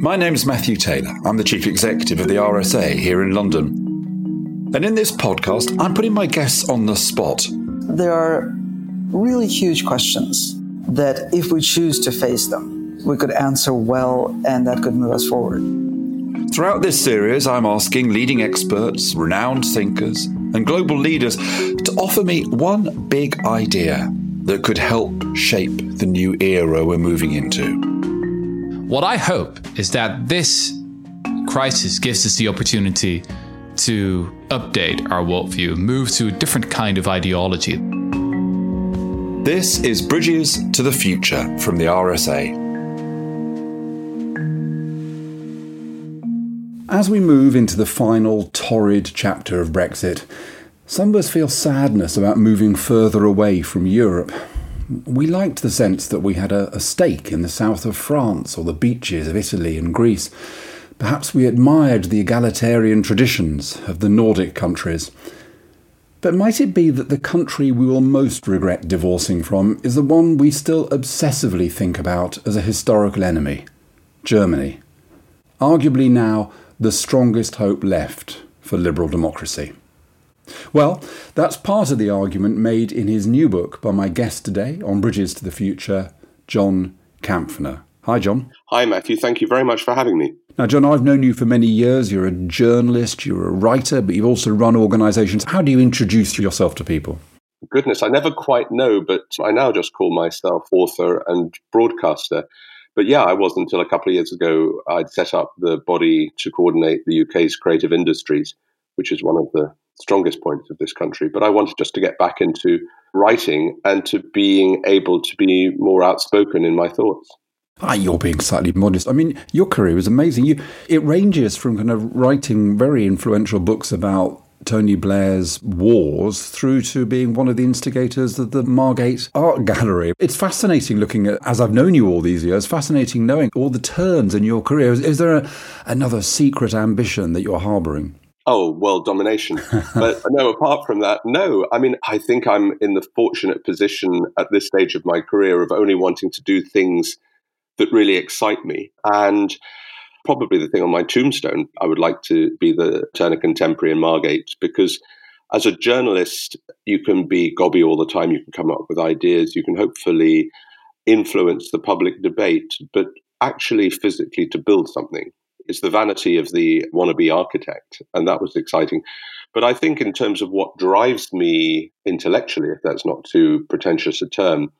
My name is Matthew Taylor. I'm the Chief Executive of the RSA here in London. And in this podcast, I'm putting my guests on the spot. There are really huge questions that, if we choose to face them, we could answer well and that could move us forward. Throughout this series, I'm asking leading experts, renowned thinkers, and global leaders to offer me one big idea that could help shape the new era we're moving into. What I hope is that this crisis gives us the opportunity to update our worldview, move to a different kind of ideology. This is Bridges to the Future from the RSA. As we move into the final torrid chapter of Brexit, some of us feel sadness about moving further away from Europe. We liked the sense that we had a, a, stake in the south of France or the beaches of Italy and Greece. Perhaps we admired the egalitarian traditions of the Nordic countries. But might it be that the country we will most regret divorcing from is the one we still obsessively think about as a historical enemy Germany? Arguably now the strongest hope left for liberal democracy. Well, that's part of the argument made in his new book by my guest today on Bridges to the Future, John Kampfner. Hi, John. Hi, Matthew. Thank you very much for having me. Now, John, I've known you for many years. You're a journalist, you're a writer, but you've also run organisations. How do you introduce yourself to people? Goodness, I never quite know, but I now just call myself author and broadcaster. But yeah, I was until a couple of years ago. I'd set up the body to coordinate the UK's creative industries, which is one of the strongest points of this country. But I wanted just to get back into writing and to being able to be more outspoken in my thoughts. Ah, you're being slightly modest. I mean, your career is amazing. You, it ranges from kind of writing very influential books about Tony Blair's wars through to being one of the instigators of the Margate Art Gallery. It's fascinating looking at, as I've known you all these years, fascinating knowing all the turns in your career. Is, is there a, another secret ambition that you're harbouring? Oh, world domination. but no, apart from that, no. I mean, I think I'm in the fortunate position at this stage of my career of only wanting to do things that really excite me. And probably the thing on my tombstone, I would like to be the Turner Contemporary in Margate because as a journalist, you can be gobby all the time, you can come up with ideas, you can hopefully influence the public debate, but actually physically to build something it's the vanity of the wannabe architect, and that was exciting. But I think, in terms of what drives me intellectually, if that's not too pretentious a term,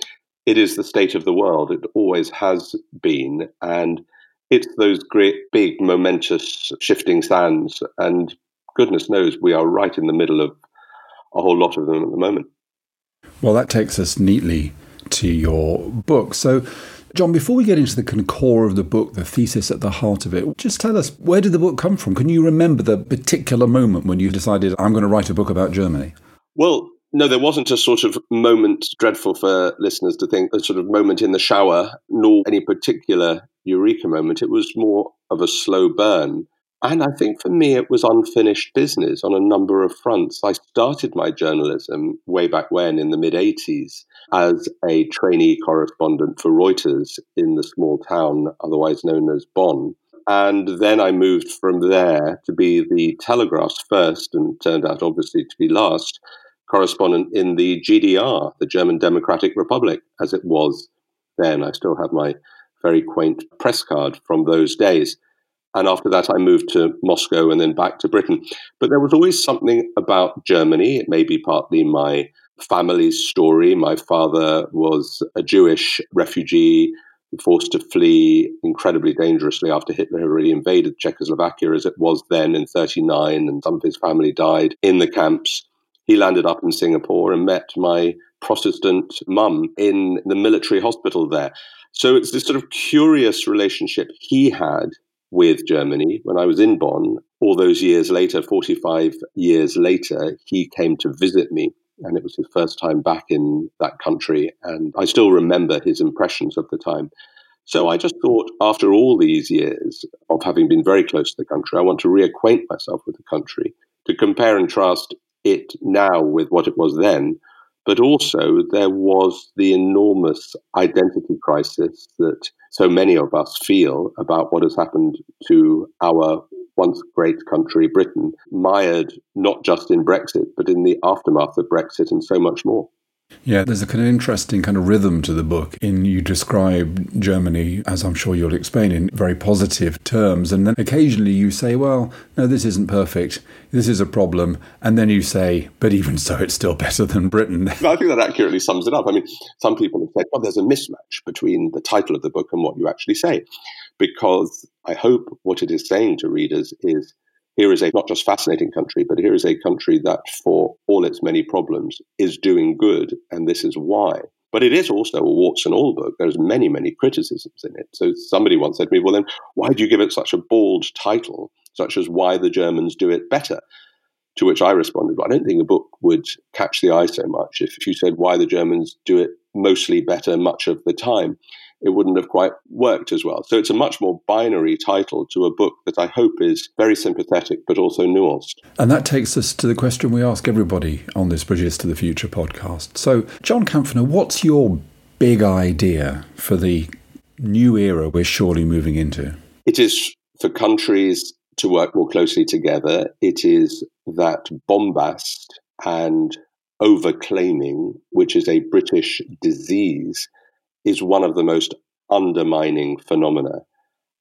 it is the state of the world. It always has been, and it's those great, big, momentous, shifting sands. And goodness knows, we are right in the middle of a whole lot of them at the moment. Well, that takes us neatly to your book. So, John, before we get into the kind of core of the book, the thesis at the heart of it, just tell us where did the book come from? Can you remember the particular moment when you decided, I'm going to write a book about Germany? Well, no, there wasn't a sort of moment dreadful for listeners to think, a sort of moment in the shower, nor any particular eureka moment. It was more of a slow burn. And I think for me, it was unfinished business on a number of fronts. I started my journalism way back when in the mid 80s as a trainee correspondent for Reuters in the small town, otherwise known as Bonn. And then I moved from there to be the Telegraph's first, and turned out obviously to be last, correspondent in the GDR, the German Democratic Republic, as it was then. I still have my very quaint press card from those days. And after that, I moved to Moscow and then back to Britain. But there was always something about Germany. It may be partly my family's story. My father was a Jewish refugee forced to flee incredibly dangerously after Hitler had already invaded Czechoslovakia as it was then in 39, and some of his family died in the camps. He landed up in Singapore and met my Protestant mum in the military hospital there. So it's this sort of curious relationship he had with Germany when I was in Bonn. All those years later, 45 years later, he came to visit me and it was his first time back in that country. And I still remember his impressions of the time. So I just thought, after all these years of having been very close to the country, I want to reacquaint myself with the country, to compare and trust it now with what it was then. But also, there was the enormous identity crisis that so many of us feel about what has happened to our once great country, Britain, mired not just in Brexit, but in the aftermath of Brexit and so much more. Yeah, there's a kind of interesting kind of rhythm to the book. In you describe Germany, as I'm sure you'll explain, in very positive terms, and then occasionally you say, "Well, no, this isn't perfect. This is a problem," and then you say, "But even so, it's still better than Britain." I think that accurately sums it up. I mean, some people have said, "Well, there's a mismatch between the title of the book and what you actually say," because I hope what it is saying to readers is here is a not just fascinating country, but here is a country that, for all its many problems, is doing good, and this is why. But it is also a warts and all book. There's many, many criticisms in it. So somebody once said to me, "Well, then why do you give it such a bald title, such as Why the Germans Do It Better?" To which I responded, well, I don't think a book would catch the eye so much if you said why the Germans do it mostly better much of the time it wouldn't have quite worked as well. So it's a much more binary title to a book that I hope is very sympathetic but also nuanced. And that takes us to the question we ask everybody on this Bridges to the Future podcast. So, John Kampfner, what's your big idea for the new era we're surely moving into? It is for countries to work more closely together. It is that bombast and overclaiming, which is a British disease, is one of the most undermining phenomena.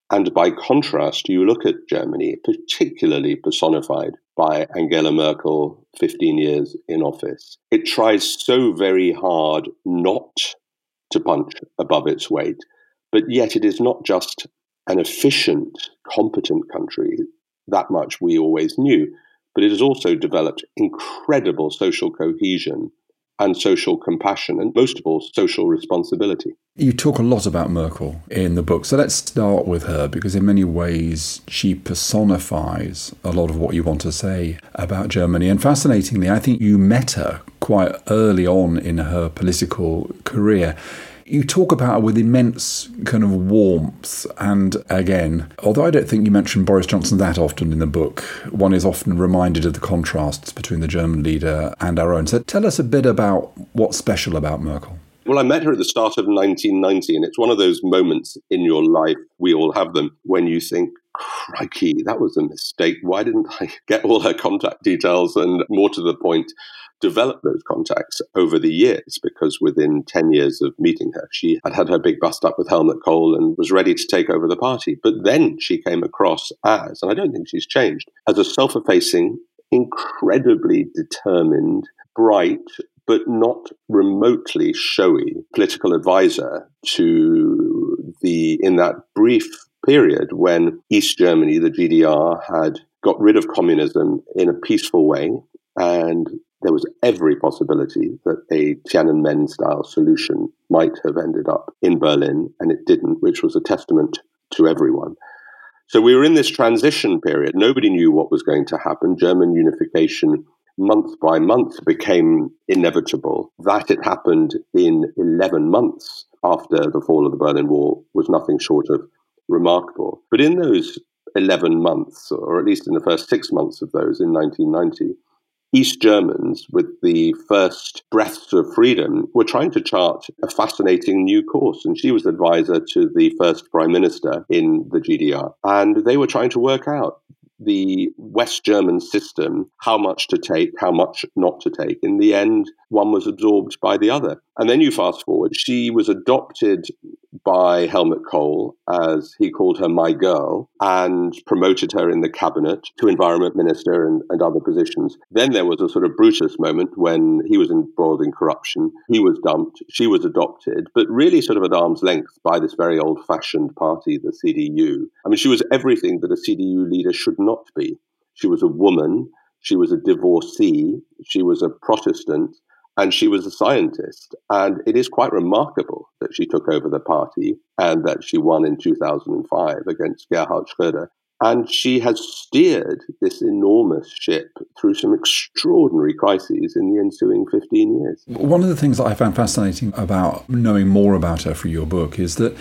And by contrast, you look at Germany, particularly personified by Angela Merkel, 15 years in office. It tries so very hard not to punch above its weight, but yet it is not just an efficient, competent country. That much we always knew, but it has also developed incredible social cohesion and social compassion, and most of all, social responsibility. You talk a lot about Merkel in the book, so let's start with her because, in many ways, she personifies a lot of what you want to say about Germany. And fascinatingly, I think you met her quite early on in her political career you talk about her with immense kind of warmth. And again, although I don't think you mention Boris Johnson that often in the book, one is often reminded of the contrasts between the German leader and our own. So tell us a bit about what's special about Merkel. Well, I met her at the start of 1990, and it's one of those moments in your life, we all have them, when you think, crikey, that was a mistake. Why didn't I get all her contact details? And more to the point, developed those contacts over the years because within 10 years of meeting her, she had had her big bust up with Helmut Kohl and was ready to take over the party. But then she came across as, and I don't think she's changed, as a self effacing, incredibly determined, bright, but not remotely showy political advisor to the, in that brief period when East Germany, the GDR, had got rid of communism in a peaceful way and there was every possibility that a Tiananmen style solution might have ended up in Berlin, and it didn't, which was a testament to everyone. So we were in this transition period. Nobody knew what was going to happen. German unification, month by month, became inevitable. That it happened in 11 months after the fall of the Berlin Wall was nothing short of remarkable. But in those 11 months, or at least in the first six months of those in 1990, East Germans, with the first breaths of freedom, were trying to chart a fascinating new course. And she was advisor to the first prime minister in the GDR. And they were trying to work out the West German system, how much to take, how much not to take. In the end, one was absorbed by the other. And then you fast forward, she was adopted by Helmut Kohl as he called her my girl and promoted her in the cabinet to environment minister and, and other positions. Then there was a sort of Brutus moment when he was embroiled in corruption. He was dumped. She was adopted, but really sort of at arm's length by this very old fashioned party, the CDU. I mean, she was everything that a CDU leader should not be. She was a woman. She was a divorcee. She was a Protestant and she was a scientist. And it is quite remarkable that she took over the party and that she won in 2005 against Gerhard Schröder. And she has steered this enormous ship through some extraordinary crises in the ensuing 15 years. One of the things that I found fascinating about knowing more about her through your book is that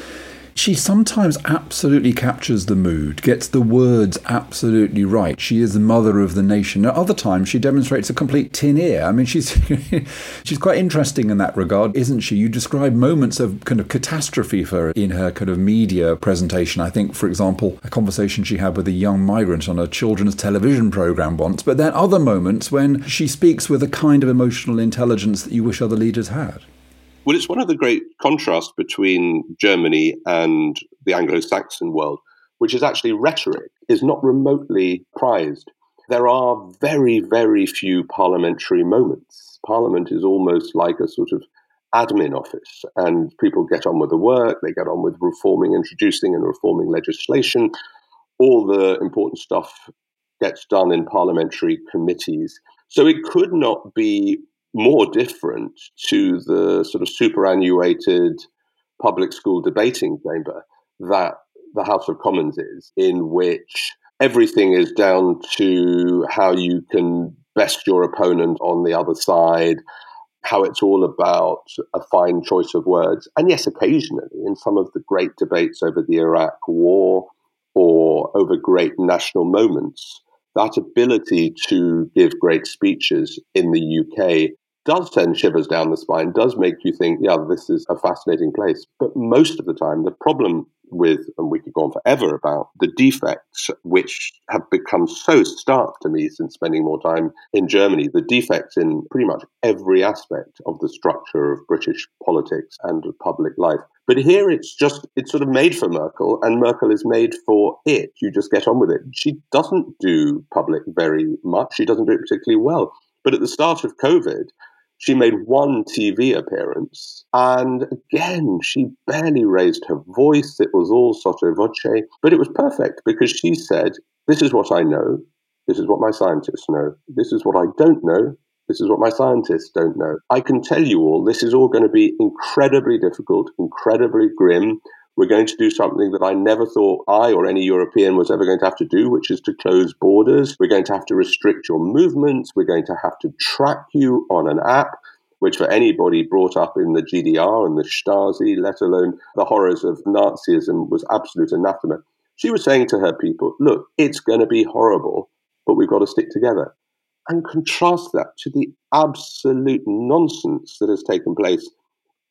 she sometimes absolutely captures the mood, gets the words absolutely right. She is the mother of the nation. At other times, she demonstrates a complete tin ear. I mean, she's she's quite interesting in that regard, isn't she? You describe moments of kind of catastrophe for her in her kind of media presentation. I think, for example, a conversation she had with a young migrant on a children's television program once. But then other moments when she speaks with a kind of emotional intelligence that you wish other leaders had. Well, it's one of the great contrasts between Germany and the Anglo Saxon world, which is actually rhetoric is not remotely prized. There are very, very few parliamentary moments. Parliament is almost like a sort of admin office, and people get on with the work, they get on with reforming, introducing, and reforming legislation. All the important stuff gets done in parliamentary committees. So it could not be more different to the sort of superannuated public school debating chamber that the House of Commons is, in which everything is down to how you can best your opponent on the other side, how it's all about a fine choice of words. And yes, occasionally, in some of the great debates over the Iraq War or over great national moments, that ability to give great speeches in the UK does send shivers down the spine, does make you think, yeah, this is a fascinating place. But most of the time, the problem with, and we could go on forever about the defects which have become so stark to me since spending more time in Germany, the defects in pretty much every aspect of the structure of British politics and public life. But here it's just, it's sort of made for Merkel, and Merkel is made for it. You just get on with it. She doesn't do public very much, she doesn't do it particularly well. But at the start of COVID, she made one TV appearance, and again, she barely raised her voice. It was all sotto voce, but it was perfect because she said, This is what I know. This is what my scientists know. This is what I don't know. This is what my scientists don't know. I can tell you all, this is all going to be incredibly difficult, incredibly grim. We're going to do something that I never thought I or any European was ever going to have to do, which is to close borders. We're going to have to restrict your movements. We're going to have to track you on an app, which for anybody brought up in the GDR and the Stasi, let alone the horrors of Nazism, was absolute anathema. She was saying to her people, look, it's going to be horrible, but we've got to stick together. And contrast that to the absolute nonsense that has taken place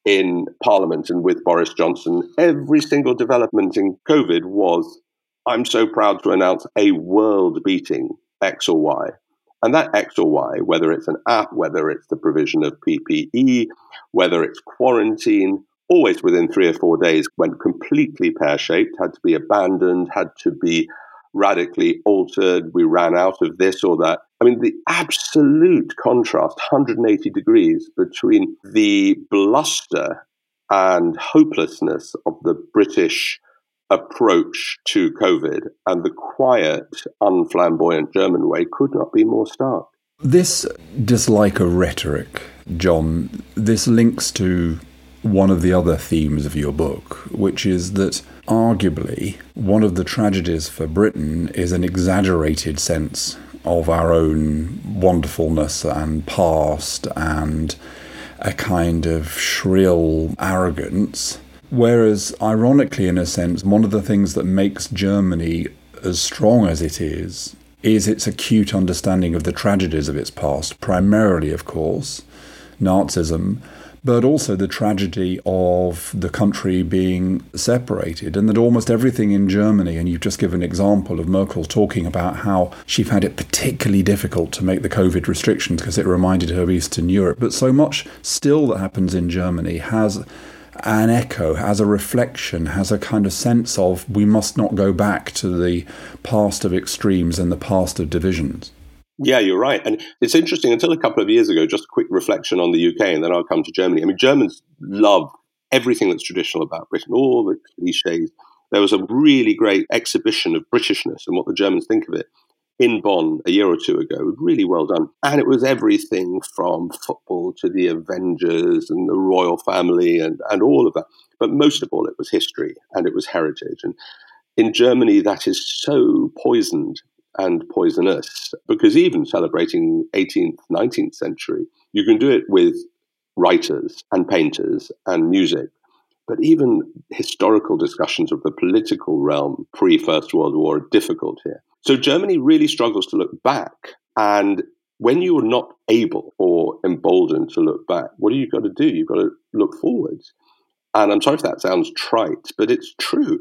in Parliament and with Boris Johnson, every single development in COVID was, I'm so proud to announce a world beating X or Y. And that X or Y, whether it's an app, whether it's the provision of PPE, whether it's quarantine, always within three or four days went completely pear shaped, had to be abandoned, had to be radically altered. We ran out of this or that. I mean, the absolute contrast, 180 degrees, between the bluster and hopelessness of the British approach to COVID and the quiet, unflamboyant German way could not be more stark. This dislike of rhetoric, John, this links to one of the other themes of your book, which is that arguably one of the tragedies for Britain is an exaggerated sense of our own wonderfulness and past and a kind of shrill arrogance. Whereas, ironically, in a sense, one of the things that makes Germany as strong as it is is its acute understanding of the tragedies of its past, primarily, of course, Nazism, but also the tragedy of the country being separated, and that almost everything in Germany, and you've just given an example of Merkel talking about how she found it particularly difficult to make the COVID restrictions because it reminded her of Eastern Europe, but so much still that happens in Germany has an echo, has a reflection, has a kind of sense of we must not go back to the past of extremes and the past of divisions. Yeah, you're right. And it's interesting, until a couple of years ago, just a quick reflection on the UK, and then I'll come to Germany. I mean, Germans love everything that's traditional about Britain, all the cliches. There was a really great exhibition of Britishness and what the Germans think of it in Bonn a year or two ago. Really well done. And it was everything from football to the Avengers and the royal family and, and all of that. But most of all, it was history and it was heritage. And in Germany, that is so poisoned and poisonous because even celebrating 18th, 19th century, you can do it with writers and painters and music. But even historical discussions of the political realm pre First World War are difficult here. So Germany really struggles to look back. And when you are not able or emboldened to look back, what do you got to do? You've got to look forwards. And I'm sorry if that sounds trite, but it's true.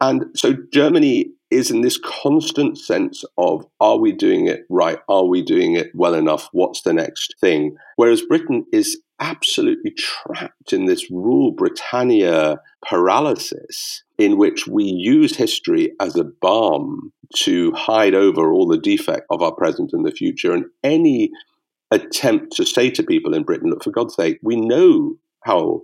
And so Germany is in this constant sense of are we doing it right? Are we doing it well enough? What's the next thing? Whereas Britain is absolutely trapped in this rule Britannia paralysis in which we use history as a balm to hide over all the defect of our present and the future. And any attempt to say to people in Britain, look, for God's sake, we know how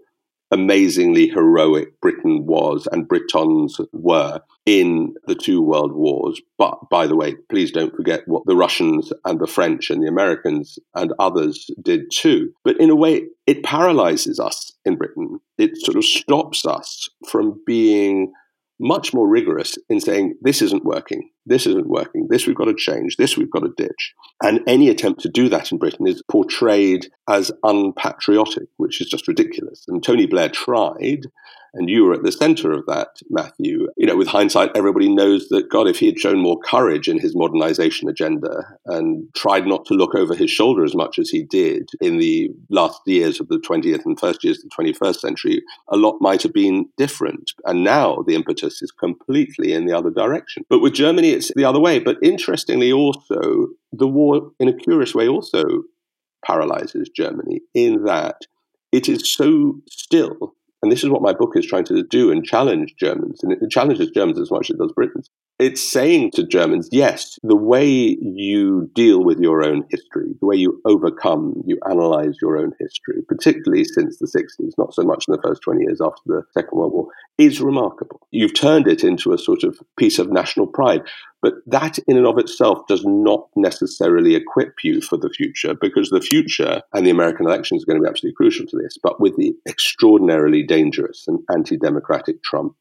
amazingly heroic Britain was and Britons were in the two world wars. But by the way, please don't forget what the Russians and the French and the Americans and others did too. But in a way, it paralyzes us in Britain. It sort of stops us from being much more rigorous in saying this isn't working, this isn't working, this we've got to change, this we've got to ditch. And any attempt to do that in Britain is portrayed as unpatriotic, which is just ridiculous. And Tony Blair tried, and you were at the center of that, Matthew. You know, with hindsight, everybody knows that, God, if he had shown more courage in his modernization agenda and tried not to look over his shoulder as much as he did in the last years of the 20th and first years of the 21st century, a lot might have been different. And now the impetus is completely in the other direction. But with Germany, it's the other way. But interestingly, also, the war, in a curious way, also paralyzes Germany in that it is so still and this is what my book is trying to do and challenge Germans. And it challenges Germans as much as it does Britons. It's saying to Germans, yes, the way you deal with your own history, the way you overcome, you analyze your own history, particularly since the 60s, not so much in the first 20 years after the Second World War, is remarkable. You've turned it into a sort of piece of national pride. But that in and of itself does not necessarily equip you for the future because the future and the American election is going to be absolutely crucial to this. But with the extraordinarily dangerous and anti democratic Trump,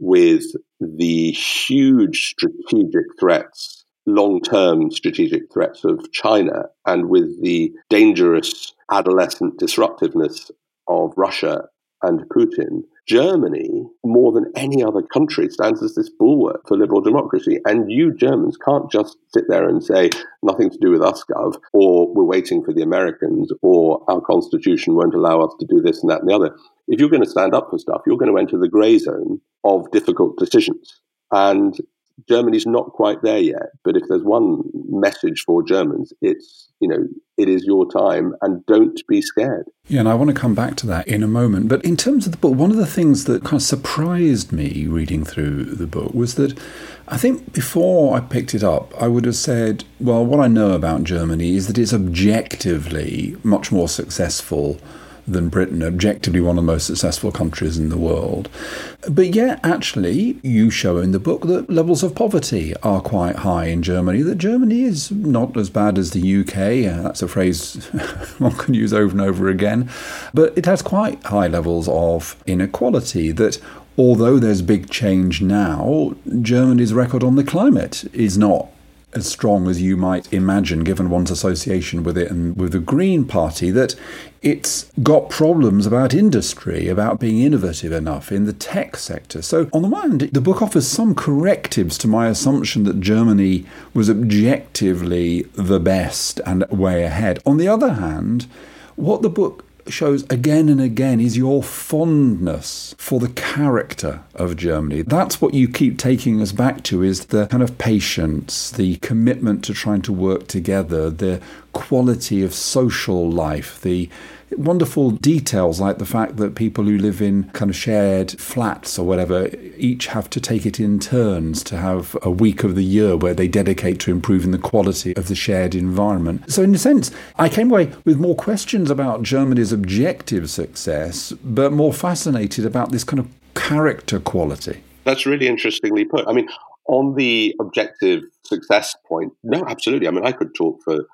with the huge strategic threats, long term strategic threats of China, and with the dangerous adolescent disruptiveness of Russia and Putin, Germany, more than any other country, stands as this bulwark for liberal democracy. And you Germans can't just sit there and say, nothing to do with us, Gov, or we're waiting for the Americans, or our constitution won't allow us to do this and that and the other. If you're going to stand up for stuff, you're going to enter the grey zone of difficult decisions. And Germany's not quite there yet. But if there's one message for Germans, it's, you know, it is your time and don't be scared. Yeah, and I want to come back to that in a moment. But in terms of the book, one of the things that kind of surprised me reading through the book was that I think before I picked it up, I would have said, well, what I know about Germany is that it's objectively much more successful than Britain, objectively one of the most successful countries in the world. But yet, actually, you show in the book that levels of poverty are quite high in Germany, that Germany is not as bad as the UK. Uh, that's a phrase one can use over and over again. But it has quite high levels of inequality that although there's big change now, Germany's record on the climate is not as strong as you might imagine, given one's association with it and with the Green Party, that it's got problems about industry, about being innovative enough in the tech sector. So, on the one hand, the book offers some correctives to my assumption that Germany was objectively the best and way ahead. On the other hand, what the book shows again and again is your fondness for the character of Germany. That's what you keep taking us back to is the kind of patience, the commitment to trying to work together, the quality of social life, the wonderful details like the fact that people who live in kind of shared flats or whatever each have to take it in turns to have a week of the year where they dedicate to improving the quality of the shared environment. So, in a sense, I came away with more questions about Germany's objective success, but more fascinated about this kind of character quality. That's really interestingly put. I mean, on the objective success point, no, absolutely. I mean, I could talk for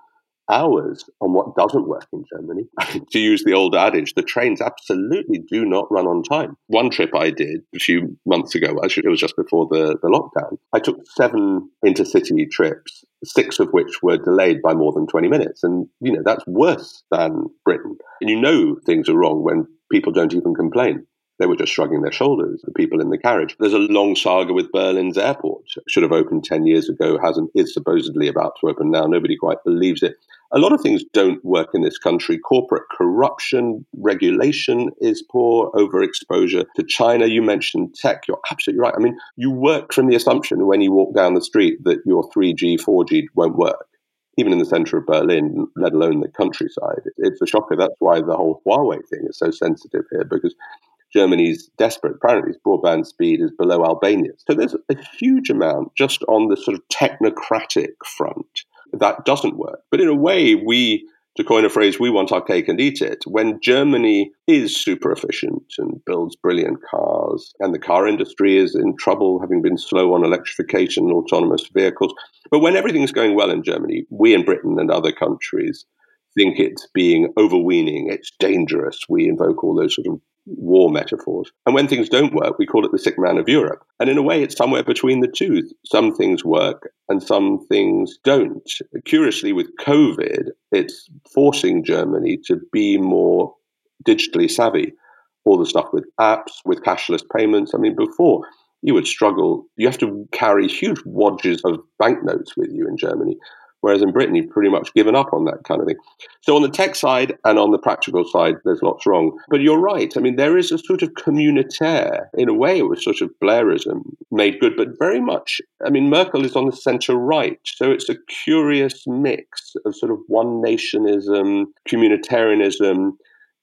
hours on what doesn't work in Germany. to use the old adage, the trains absolutely do not run on time. One trip I did a few months ago, actually, it was just before the, the lockdown, I took seven intercity trips, six of which were delayed by more than 20 minutes. And, you know, that's worse than Britain. And you know things are wrong when people don't even complain. They were just shrugging their shoulders, the people in the carriage. There's a long saga with Berlin's airport. Should have opened 10 years ago, hasn't, is supposedly about to open now. Nobody quite believes it. A lot of things don't work in this country. Corporate corruption, regulation is poor, overexposure to China. You mentioned tech. You're absolutely right. I mean, you work from the assumption when you walk down the street that your 3G, 4G won't work even in the center of Berlin, let alone the countryside. It's a shocker. That's why the whole Huawei thing is so sensitive here, because Germany's desperate. Apparently, its broadband speed is below Albania's. So there's a huge amount just on the sort of technocratic front that doesn't work. But in a way, we to coin a phrase, we want our cake and eat it. When Germany is super efficient and builds brilliant cars, and the car industry is in trouble, having been slow on electrification and autonomous vehicles. But when everything's going well in Germany, we in Britain and other countries think it's being overweening, it's dangerous. We invoke all those sort of war metaphors. And when things don't work, we call it the sick man of Europe. And in a way, it's somewhere between the two. Some things work and some things don't. Curiously, with COVID, it's forcing Germany to be more digitally savvy. All the stuff with apps, with cashless payments. I mean, before, you would struggle. You have to carry huge wadges of banknotes with you in Germany. Whereas in Britain, you've pretty much given up on that kind of thing. So on the tech side and on the practical side, there's lots wrong. But you're right. I mean, there is a sort of communitaire. In a way, it was sort of Blairism made good, but very much, I mean, Merkel is on the center right. So it's a curious mix of sort of one nationism, communitarianism,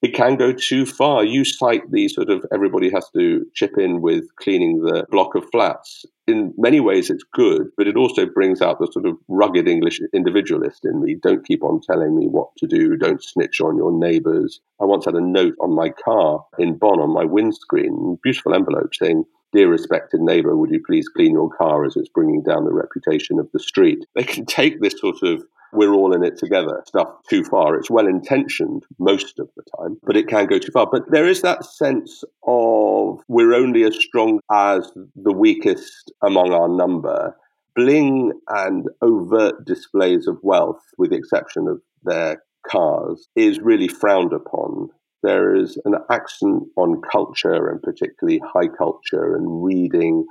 it can go too far. You cite the sort of everybody has to chip in with cleaning the block of flats. In many ways, it's good, but it also brings out the sort of rugged English individualist in me. Don't keep on telling me what to do. Don't snitch on your neighbors. I once had a note on my car in Bonn on my windscreen, beautiful envelope saying, Dear respected neighbor, would you please clean your car as it's bringing down the reputation of the street? They can take this sort of we're all in it together stuff too far. It's well intentioned most of the time, but it can go too far. But there is that sense of we're only as strong as the weakest among our number. Bling and overt displays of wealth, with the exception of their cars, is really frowned upon. There is an accent on culture and particularly high culture and reading.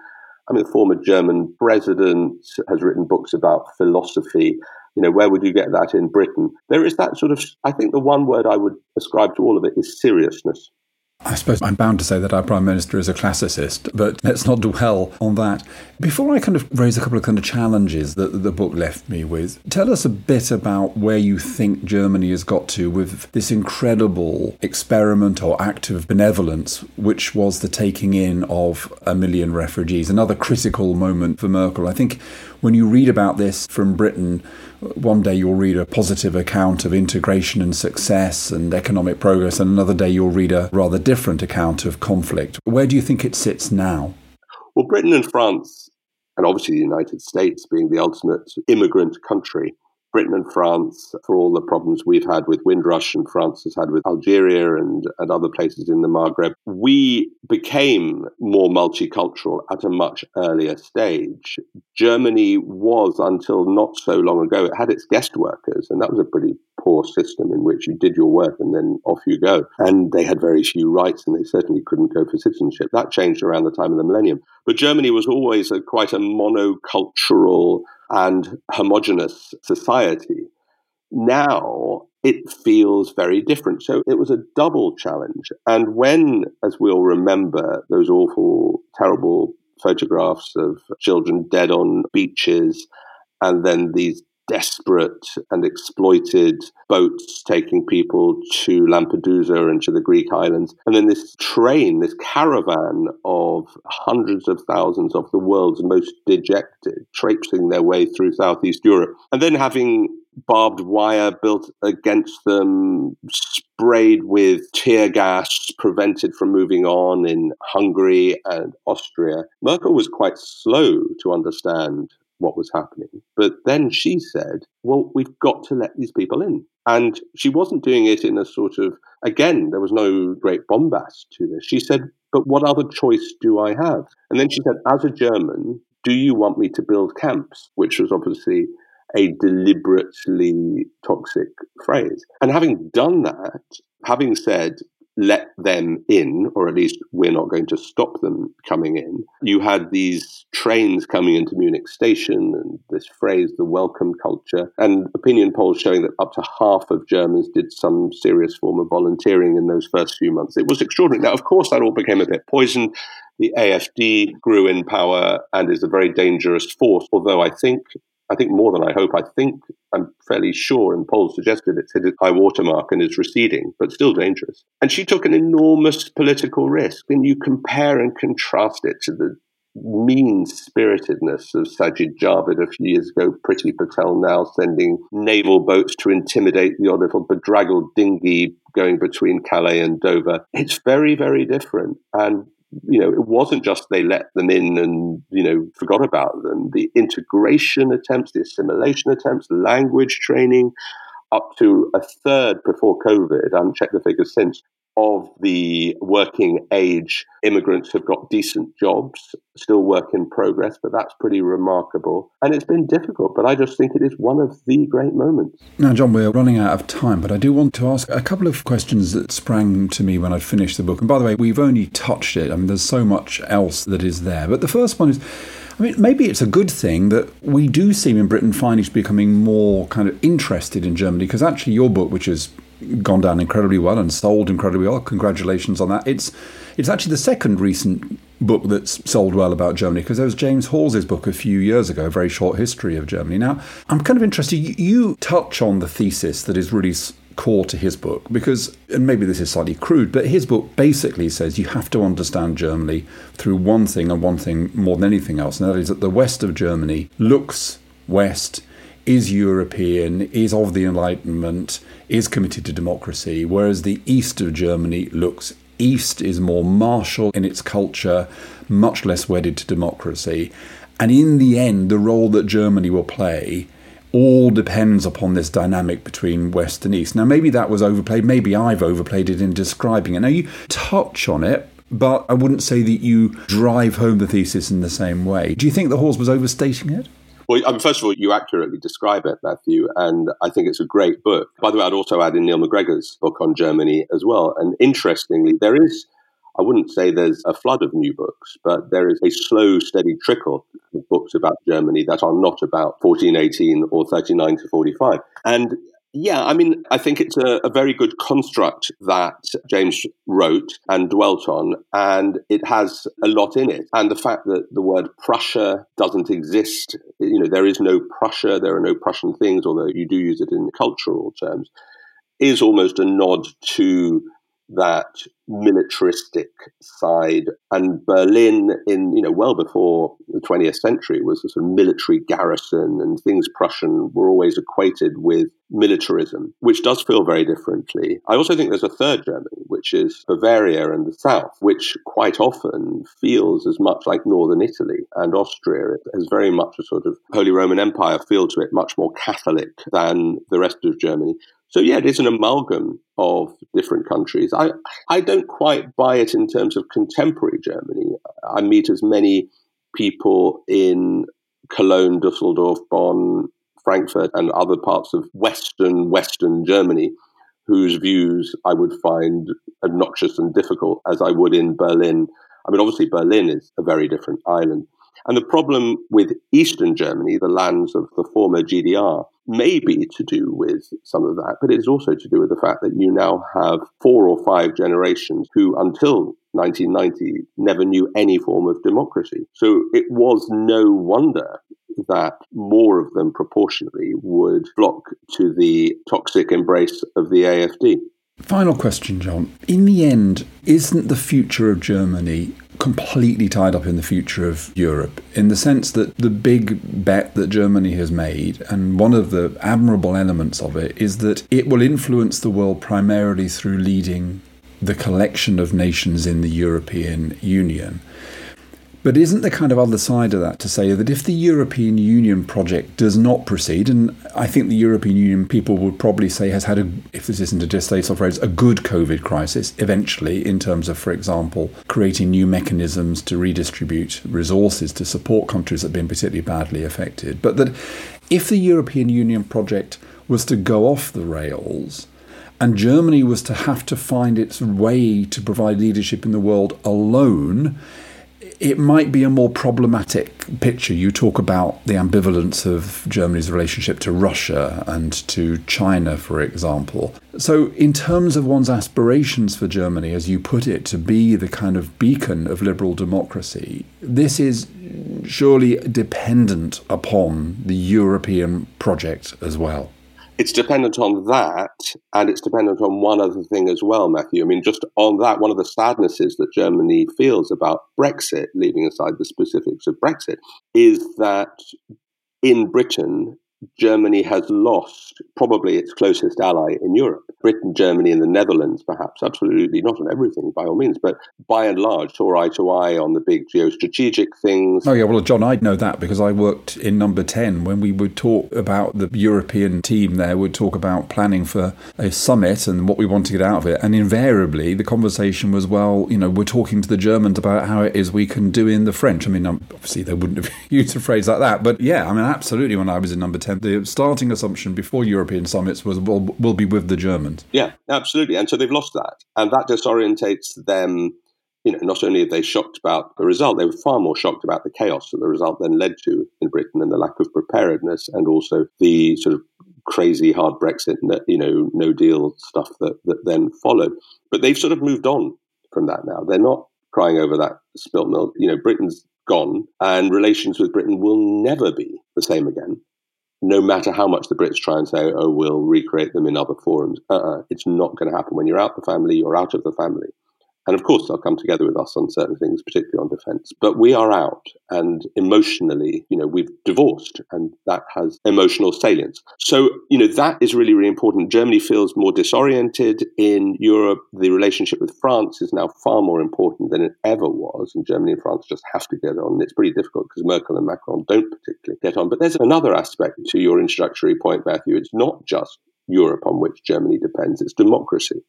I mean, the former German president has written books about philosophy you know, where would you get that in Britain? There is that sort of, I think the one word I would ascribe to all of it is seriousness. I suppose I'm bound to say that our Prime Minister is a classicist, but let's not dwell on that. Before I kind of raise a couple of kind of challenges that the book left me with, tell us a bit about where you think Germany has got to with this incredible experiment or act of benevolence, which was the taking in of a million refugees. Another critical moment for Merkel. I think when you read about this from Britain, one day you'll read a positive account of integration and success and economic progress, and another day you'll read a rather different account of conflict. Where do you think it sits now? Well, Britain and France, and obviously the United States being the ultimate immigrant country, Britain and France for all the problems we've had with Windrush and France has had with Algeria and, and other places in the Maghreb. We became more multicultural at a much earlier stage. Germany was, until not so long ago, it had its guest workers, and that was a pretty poor system in which you did your work and then off you go. And they had very few rights, and they certainly couldn't go for citizenship. That changed around the time of the millennium. But Germany was always a, quite a monocultural and homogenous society. Now it feels very different. So it was a double challenge. And when, as we'll remember, those awful, terrible photographs of children dead on beaches, and then these desperate and exploited boats taking people to Lampedusa and to the Greek islands. And then this train, this caravan of hundreds of thousands of the world's most dejected, traipsing their way through Southeast Europe. And then having barbed wire built against them, sprayed with tear gas, prevented from moving on in Hungary and Austria. Merkel was quite slow to understand what was happening. But then she said, well, we've got to let these people in. And she wasn't doing it in a sort of, again, there was no great bombast to this. She said, but what other choice do I have? And then she said, as a German, do you want me to build camps? Which was obviously a deliberately toxic phrase. And having done that, having said, let them in, or at least we're not going to stop them coming in. You had these trains coming into Munich station and this phrase, the welcome culture, and opinion polls showing that up to half of Germans did some serious form of volunteering in those first few months. It was extraordinary. Now, of course, that all became a bit poisoned. The AFD grew in power and is a very dangerous force, although I think I think more than I hope. I think I'm fairly sure, and polls suggested it's hit its high watermark and is receding, but still dangerous. And she took an enormous political risk. And you compare and contrast it to the mean spiritedness of Sajid Javid a few years ago, Priti Patel now sending naval boats to intimidate the odd little bedraggled dinghy going between Calais and Dover. It's very, very different. And you know, it wasn't just they let them in and, you know, forgot about them. The integration attempts, the assimilation attempts, language training, up to a third before COVID, I haven't checked the figures since, of the working age immigrants have got decent jobs, still work in progress, but that's pretty remarkable. And it's been difficult, but I just think it is one of the great moments. Now, John, we're running out of time, but I do want to ask a couple of questions that sprang to me when I'd finished the book. And by the way, we've only touched it. I mean, there's so much else that is there. But the first one is I mean, maybe it's a good thing that we do seem in Britain finally to be becoming more kind of interested in Germany because actually your book, which has gone down incredibly well and sold incredibly well, congratulations on that. It's it's actually the second recent book that's sold well about Germany because there was James Hawes's book a few years ago, a very short history of Germany. Now, I'm kind of interested. You touch on the thesis that is really core to his book because, and maybe this is slightly crude, but his book basically says you have to understand Germany through one thing and one thing more than anything else, and that is that the west of Germany looks west, is European, is of the Enlightenment, is committed to democracy, whereas the east of Germany looks east, is more martial in its culture, much less wedded to democracy. And in the end, the role that Germany will play all depends upon this dynamic between West and East. Now, maybe that was overplayed. Maybe I've overplayed it in describing it. Now, you touch on it, but I wouldn't say that you drive home the thesis in the same way. Do you think the Hawes was overstating it? Well, um, first of all, you accurately describe it, Matthew, and I think it's a great book. By the way, I'd also add in Neil MacGregor's book on Germany as well. And interestingly, there is I wouldn't say there's a flood of new books, but there is a slow, steady trickle of books about Germany that are not about 1418 or 39 to 45. And yeah, I mean, I think it's a, a, very good construct that James wrote and dwelt on, and it has a lot in it. And the fact that the word Prussia doesn't exist, you know, there is no Prussia, there are no Prussian things, although you do use it in cultural terms, is almost a nod to that militaristic side. And Berlin, in you know, well before the 20th century, was a sort of military garrison, and things Prussian were always equated with militarism, which does feel very differently. I also think there's a third Germany, which is Bavaria and the south, which quite often feels as much like northern Italy and Austria. It has very much a sort of Holy Roman Empire feel to it, much more Catholic than the rest of Germany. So yeah, it is an amalgam of different countries. I I don't quite buy it in terms of contemporary Germany. I meet as many people in Cologne, Dusseldorf, Bonn, Frankfurt, and other parts of Western Western Germany whose views I would find obnoxious and difficult, as I would in Berlin. I mean, obviously, Berlin is a very different island. And the problem with Eastern Germany, the lands of the former GDR, may be to do with some of that, but it's also to do with the fact that you now have four or five generations who, until 1990, never knew any form of democracy. So it was no wonder that more of them proportionately would flock to the toxic embrace of the AFD. Final question, John. In the end, isn't the future of Germany completely tied up in the future of Europe in the sense that the big bet that Germany has made, and one of the admirable elements of it, is that it will influence the world primarily through leading the collection of nations in the European Union. But isn't the kind of other side of that to say that if the European Union project does not proceed, and I think the European Union people would probably say has had a, if this isn't a distasteful phrase, a good COVID crisis eventually in terms of, for example, creating new mechanisms to redistribute resources to support countries that have been particularly badly affected. But that if the European Union project was to go off the rails, and Germany was to have to find its way to provide leadership in the world alone, it might be a more problematic picture. You talk about the ambivalence of Germany's relationship to Russia and to China, for example. So, in terms of one's aspirations for Germany, as you put it, to be the kind of beacon of liberal democracy, this is surely dependent upon the European project as well it's dependent on that, and it's dependent on one other thing as well, Matthew. I mean, just on that, one of the sadnesses that Germany feels about Brexit, leaving aside the specifics of Brexit, is that in Britain, Germany has lost probably its closest ally in Europe. Britain, Germany, and the Netherlands, perhaps, absolutely not on everything by all means, but by and large, saw eye to eye on the big geostrategic things. Oh, yeah, well, John, I'd know that because I worked in number 10 when we would talk about the European team there, would talk about planning for a summit and what we want to get out of it. And invariably, the conversation was, well, you know, we're talking to the Germans about how it is we can do in the French. I mean, um, obviously, they wouldn't have used a phrase like that, but yeah, I mean, absolutely, when I was in number 10, the starting assumption before European summits was, well, we'll be with the Germans. Yeah, absolutely. And so they've lost that. And that disorientates them. You know, not only are they shocked about the result, they were far more shocked about the chaos that the result then led to in Britain and the lack of preparedness and also the sort of crazy hard Brexit, you know, no deal stuff that, that then followed. But they've sort of moved on from that now. They're not crying over that spilt milk. You know, Britain's gone and relations with Britain will never be the same again no matter how much the Brits try and say, oh, we'll recreate them in other forums, uh-uh, it's not going to happen. When you're out the family, you're out of the family. And of course, they'll come together with us on certain things, particularly on defense. But we are out, and emotionally, you know, we've divorced, and that has emotional salience. So, you know, that is really, really important. Germany feels more disoriented in Europe. The relationship with France is now far more important than it ever was, and Germany and France just have to get on. It's pretty difficult because Merkel and Macron don't particularly get on. But there's another aspect to your introductory point, Matthew. It's not just Europe on which Germany depends, it's democracy.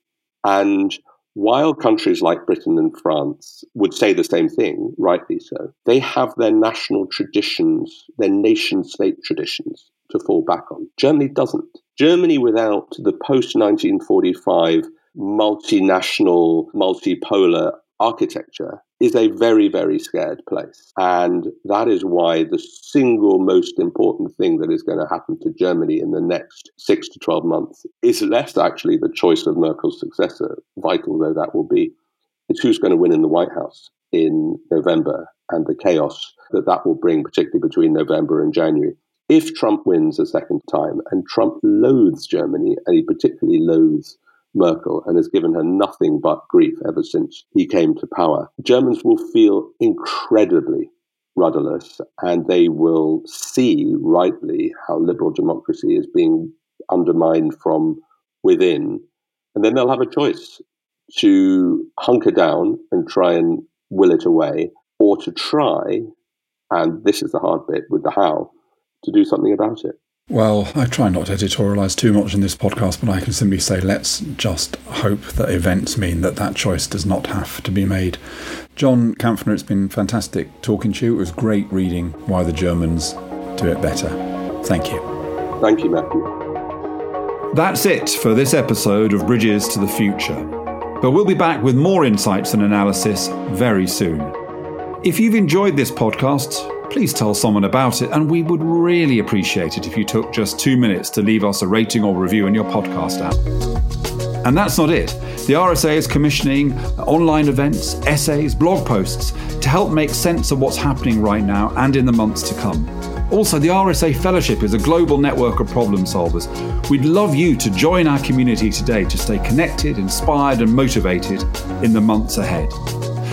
And while countries like Britain and France would say the same thing, rightly so, they have their national traditions, their nation state traditions to fall back on. Germany doesn't. Germany, without the post 1945 multinational, multipolar architecture is a very, very scared place. And that is why the single most important thing that is going to happen to Germany in the next six to 12 months is less actually the choice of Merkel's successor, vital though that will be. It's who's going to win in the White House in November and the chaos that that will bring, particularly between November and January. If Trump wins a second time, and Trump loathes Germany, and he particularly loathes Merkel and has given her nothing but grief ever since he came to power. Germans will feel incredibly rudderless and they will see rightly how liberal democracy is being undermined from within. And then they'll have a choice to hunker down and try and will it away, or to try, and this is the hard bit with the how, to do something about it. Well, I try not to editorialise too much in this podcast, but I can simply say let's just hope that events mean that that choice does not have to be made. John Kampfner, it's been fantastic talking to you. It was great reading Why the Germans Do It Better. Thank you. Thank you, Matthew. That's it for this episode of Bridges to the Future. But we'll be back with more insights and analysis very soon. If you've enjoyed this podcast, please tell someone about it, and we would really appreciate it if you took just two minutes to leave us a rating or review in your podcast app. And that's not it. The RSA is commissioning online events, essays, blog posts to help make sense of what's happening right now and in the months to come. Also, the RSA Fellowship is a global network of problem solvers. We'd love you to join our community today to stay connected, inspired, and motivated in the months ahead.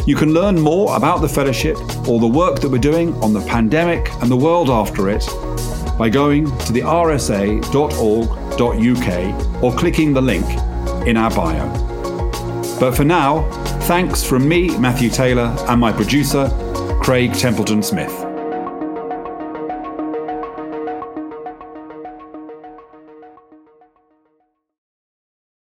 You can learn more about the fellowship or the work that we're doing on the pandemic and the world after it by going to the rsa.org.uk or clicking the link in our bio. But for now, thanks from me, Matthew Taylor, and my producer, Craig Templeton Smith.